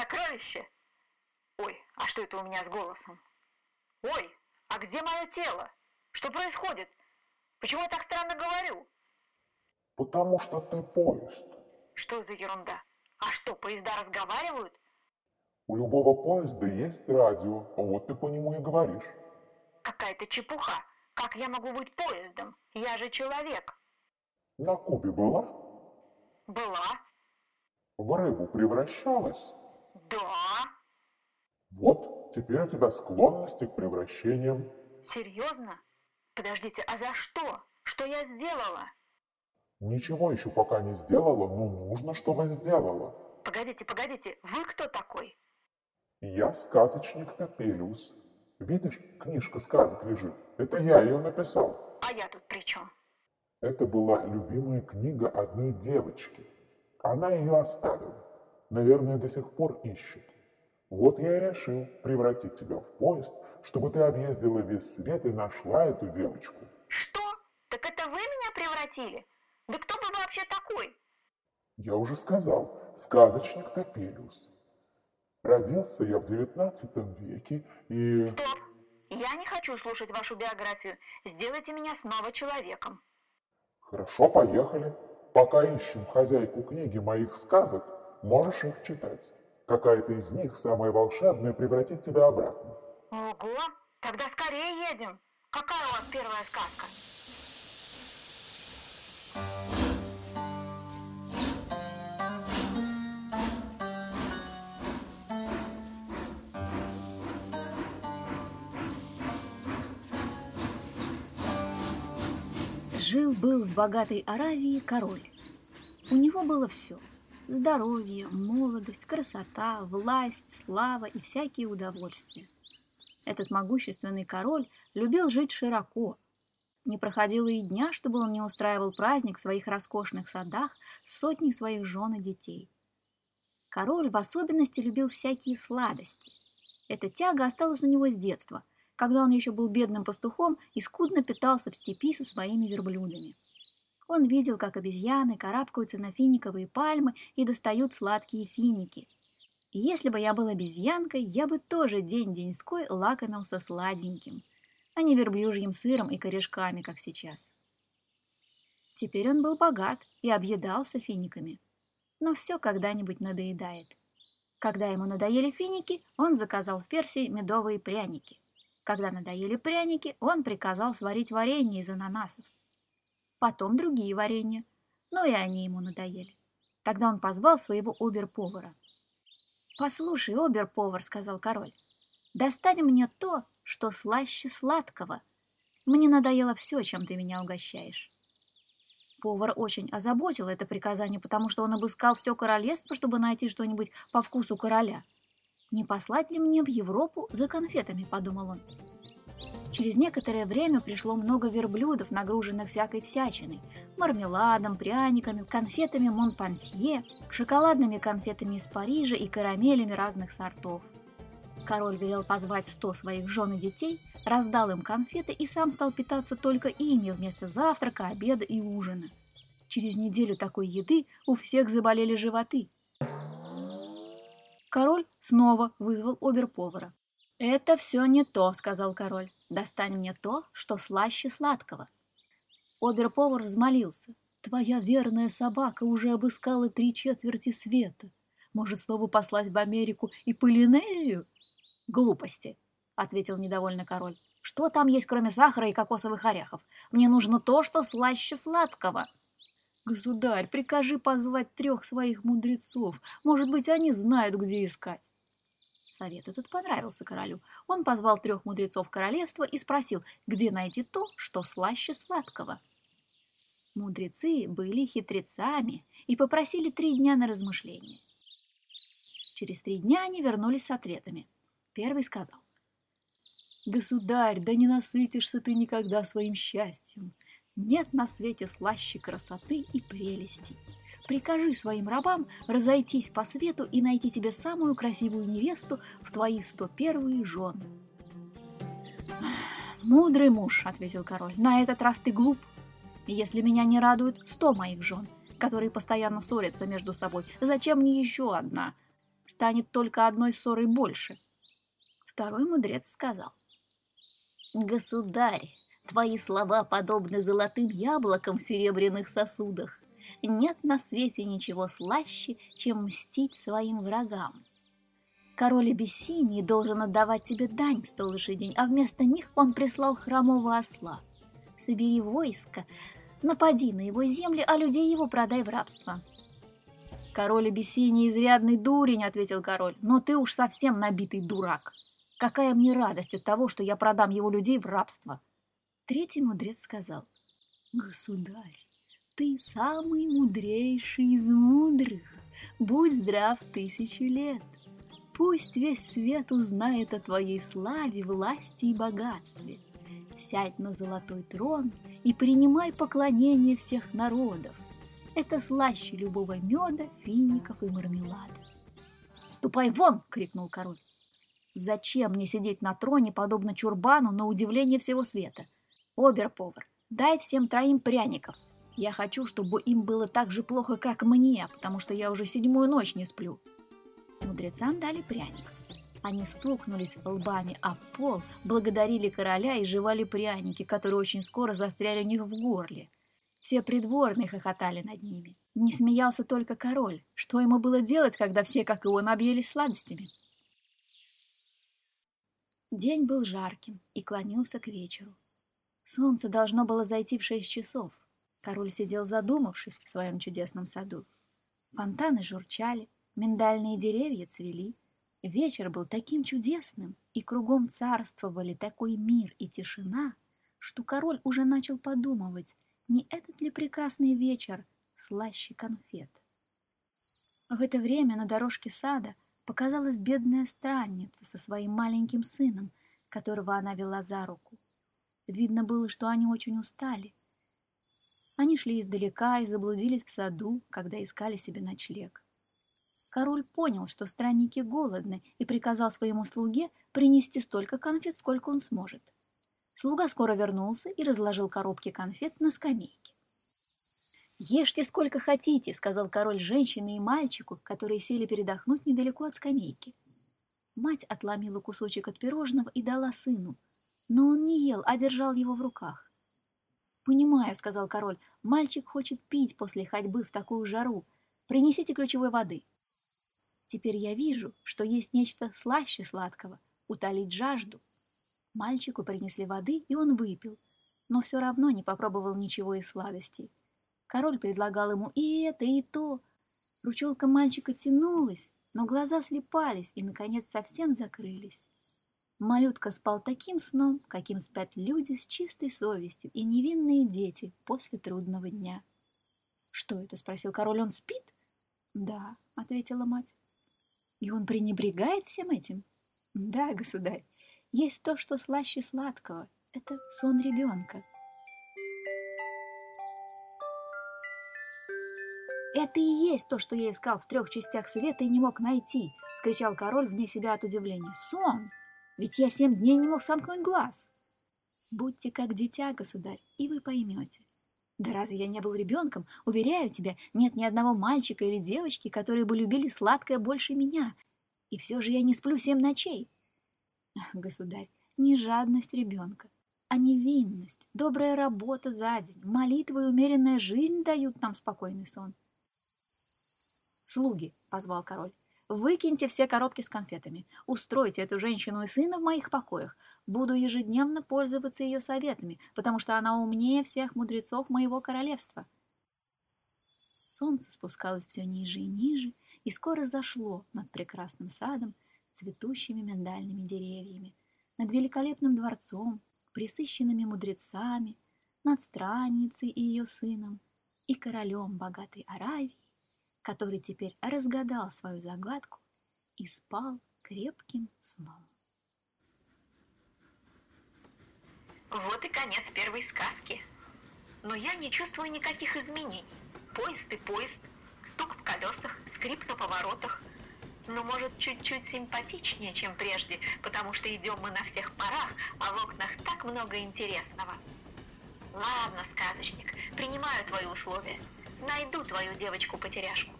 сокровище? Ой, а что это у меня с голосом? Ой, а где мое тело? Что происходит? Почему я так странно говорю? Потому что ты поезд. Что за ерунда? А что, поезда разговаривают? У любого поезда есть радио, а вот ты по нему и говоришь. Какая-то чепуха. Как я могу быть поездом? Я же человек. На Кубе была? Была. В рыбу превращалась? Да. Вот, теперь у тебя склонности к превращениям. Серьезно? Подождите, а за что? Что я сделала? Ничего еще пока не сделала, но нужно, чтобы сделала. Погодите, погодите, вы кто такой? Я сказочник Топелиус. Видишь, книжка сказок лежит. Это я ее написал. А я тут при чем? Это была любимая книга одной девочки. Она ее оставила. Наверное, до сих пор ищет. Вот я и решил превратить тебя в поезд, чтобы ты объездила весь свет и нашла эту девочку. Что? Так это вы меня превратили? Да кто вы вообще такой? Я уже сказал, сказочник Топелиус. Родился я в девятнадцатом веке и... Стоп! Я не хочу слушать вашу биографию. Сделайте меня снова человеком. Хорошо, поехали. Пока ищем хозяйку книги моих сказок, можешь их читать. Какая-то из них, самая волшебная, превратит тебя обратно. Ого! Тогда скорее едем. Какая у вас первая сказка? Жил-был в богатой Аравии король. У него было все – здоровье, молодость, красота, власть, слава и всякие удовольствия. Этот могущественный король любил жить широко. Не проходило и дня, чтобы он не устраивал праздник в своих роскошных садах с сотней своих жен и детей. Король в особенности любил всякие сладости. Эта тяга осталась у него с детства – когда он еще был бедным пастухом и скудно питался в степи со своими верблюдами. Он видел, как обезьяны карабкаются на финиковые пальмы и достают сладкие финики. И если бы я был обезьянкой, я бы тоже день-деньской лакомился сладеньким, а не верблюжьим сыром и корешками, как сейчас. Теперь он был богат и объедался финиками. Но все когда-нибудь надоедает. Когда ему надоели финики, он заказал в Персии медовые пряники – когда надоели пряники, он приказал сварить варенье из ананасов. Потом другие варенья, но и они ему надоели. Тогда он позвал своего обер-повара. «Послушай, обер-повар», — сказал король, — «достань мне то, что слаще сладкого. Мне надоело все, чем ты меня угощаешь». Повар очень озаботил это приказание, потому что он обыскал все королевство, чтобы найти что-нибудь по вкусу короля — «Не послать ли мне в Европу за конфетами?» – подумал он. Через некоторое время пришло много верблюдов, нагруженных всякой всячиной – мармеладом, пряниками, конфетами Монпансье, шоколадными конфетами из Парижа и карамелями разных сортов. Король велел позвать сто своих жен и детей, раздал им конфеты и сам стал питаться только ими вместо завтрака, обеда и ужина. Через неделю такой еды у всех заболели животы – Король снова вызвал оберповара. «Это все не то», — сказал король. «Достань мне то, что слаще сладкого». Оберповар взмолился. «Твоя верная собака уже обыскала три четверти света. Может, снова послать в Америку и Полинезию?» «Глупости», — ответил недовольно король. «Что там есть, кроме сахара и кокосовых орехов? Мне нужно то, что слаще сладкого». «Государь, прикажи позвать трех своих мудрецов. Может быть, они знают, где искать». Совет этот понравился королю. Он позвал трех мудрецов королевства и спросил, где найти то, что слаще сладкого. Мудрецы были хитрецами и попросили три дня на размышление. Через три дня они вернулись с ответами. Первый сказал, «Государь, да не насытишься ты никогда своим счастьем. Нет на свете слаще красоты и прелести. Прикажи своим рабам разойтись по свету и найти тебе самую красивую невесту в твои сто первые жены. «Мудрый муж», — ответил король, — «на этот раз ты глуп. Если меня не радуют сто моих жен, которые постоянно ссорятся между собой, зачем мне еще одна? станет только одной ссорой больше. Второй мудрец сказал. «Государь, твои слова подобны золотым яблокам в серебряных сосудах. Нет на свете ничего слаще, чем мстить своим врагам. Король Абиссинии должен отдавать тебе дань сто лошадей, а вместо них он прислал хромого осла. Собери войско, напади на его земли, а людей его продай в рабство. Король Абиссинии изрядный дурень, ответил король, но ты уж совсем набитый дурак. Какая мне радость от того, что я продам его людей в рабство. Третий мудрец сказал, государь, ты самый мудрейший из мудрых, будь здрав тысячу лет. Пусть весь свет узнает о твоей славе, власти и богатстве. Сядь на золотой трон и принимай поклонение всех народов. Это слаще любого меда, фиников и мармелада. «Ступай вон!» — крикнул король. «Зачем мне сидеть на троне, подобно чурбану, на удивление всего света? Обер-повар, дай всем троим пряников. Я хочу, чтобы им было так же плохо, как мне, потому что я уже седьмую ночь не сплю». Мудрецам дали пряник. Они стукнулись лбами о пол, благодарили короля и жевали пряники, которые очень скоро застряли у них в горле. Все придворные хохотали над ними. Не смеялся только король. Что ему было делать, когда все, как и он, объелись сладостями? День был жарким и клонился к вечеру. Солнце должно было зайти в шесть часов. Король сидел задумавшись в своем чудесном саду. Фонтаны журчали, миндальные деревья цвели. Вечер был таким чудесным, и кругом царствовали такой мир и тишина, что король уже начал подумывать, не этот ли прекрасный вечер слаще конфет. В это время на дорожке сада показалась бедная странница со своим маленьким сыном, которого она вела за руку. Видно было, что они очень устали. Они шли издалека и заблудились в саду, когда искали себе ночлег. Король понял, что странники голодны, и приказал своему слуге принести столько конфет, сколько он сможет. Слуга скоро вернулся и разложил коробки конфет на скамейке. «Ешьте сколько хотите», — сказал король женщине и мальчику, которые сели передохнуть недалеко от скамейки. Мать отломила кусочек от пирожного и дала сыну, но он не ел, а держал его в руках. «Понимаю», — сказал король, — «мальчик хочет пить после ходьбы в такую жару. Принесите ключевой воды». Теперь я вижу, что есть нечто слаще сладкого — утолить жажду. Мальчику принесли воды, и он выпил, но все равно не попробовал ничего из сладостей. Король предлагал ему и это, и то. Ручелка мальчика тянулась, но глаза слепались и, наконец, совсем закрылись. Малютка спал таким сном, каким спят люди с чистой совестью и невинные дети после трудного дня. «Что это?» — спросил король. «Он спит?» «Да», — ответила мать. И он пренебрегает всем этим? Да, государь, есть то, что слаще сладкого. Это сон ребенка. Это и есть то, что я искал в трех частях света и не мог найти, скричал король вне себя от удивления. Сон! Ведь я семь дней не мог сомкнуть глаз. Будьте как дитя, государь, и вы поймете. Да разве я не был ребенком? Уверяю тебя, нет ни одного мальчика или девочки, которые бы любили сладкое больше меня. И все же я не сплю семь ночей. Государь, не жадность ребенка, а невинность, добрая работа за день, молитва и умеренная жизнь дают нам спокойный сон. «Слуги», — позвал король, — «выкиньте все коробки с конфетами, устройте эту женщину и сына в моих покоях, Буду ежедневно пользоваться ее советами, потому что она умнее всех мудрецов моего королевства. Солнце спускалось все ниже и ниже, и скоро зашло над прекрасным садом, цветущими миндальными деревьями, над великолепным дворцом, присыщенными мудрецами, над странницей и ее сыном, и королем богатой Аравии, который теперь разгадал свою загадку и спал крепким сном. Вот и конец первой сказки. Но я не чувствую никаких изменений. Поезд и поезд, стук в колесах, скрип на поворотах. Но, может, чуть-чуть симпатичнее, чем прежде, потому что идем мы на всех парах, а в окнах так много интересного. Ладно, сказочник, принимаю твои условия. Найду твою девочку-потеряшку.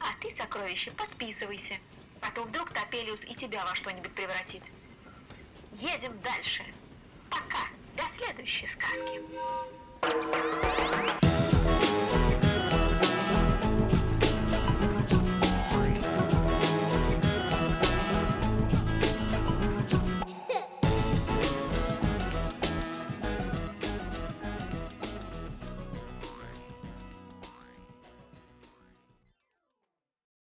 А ты, сокровище, подписывайся, а то вдруг Топелиус и тебя во что-нибудь превратит. Едем дальше. Пока. До следующей сказки.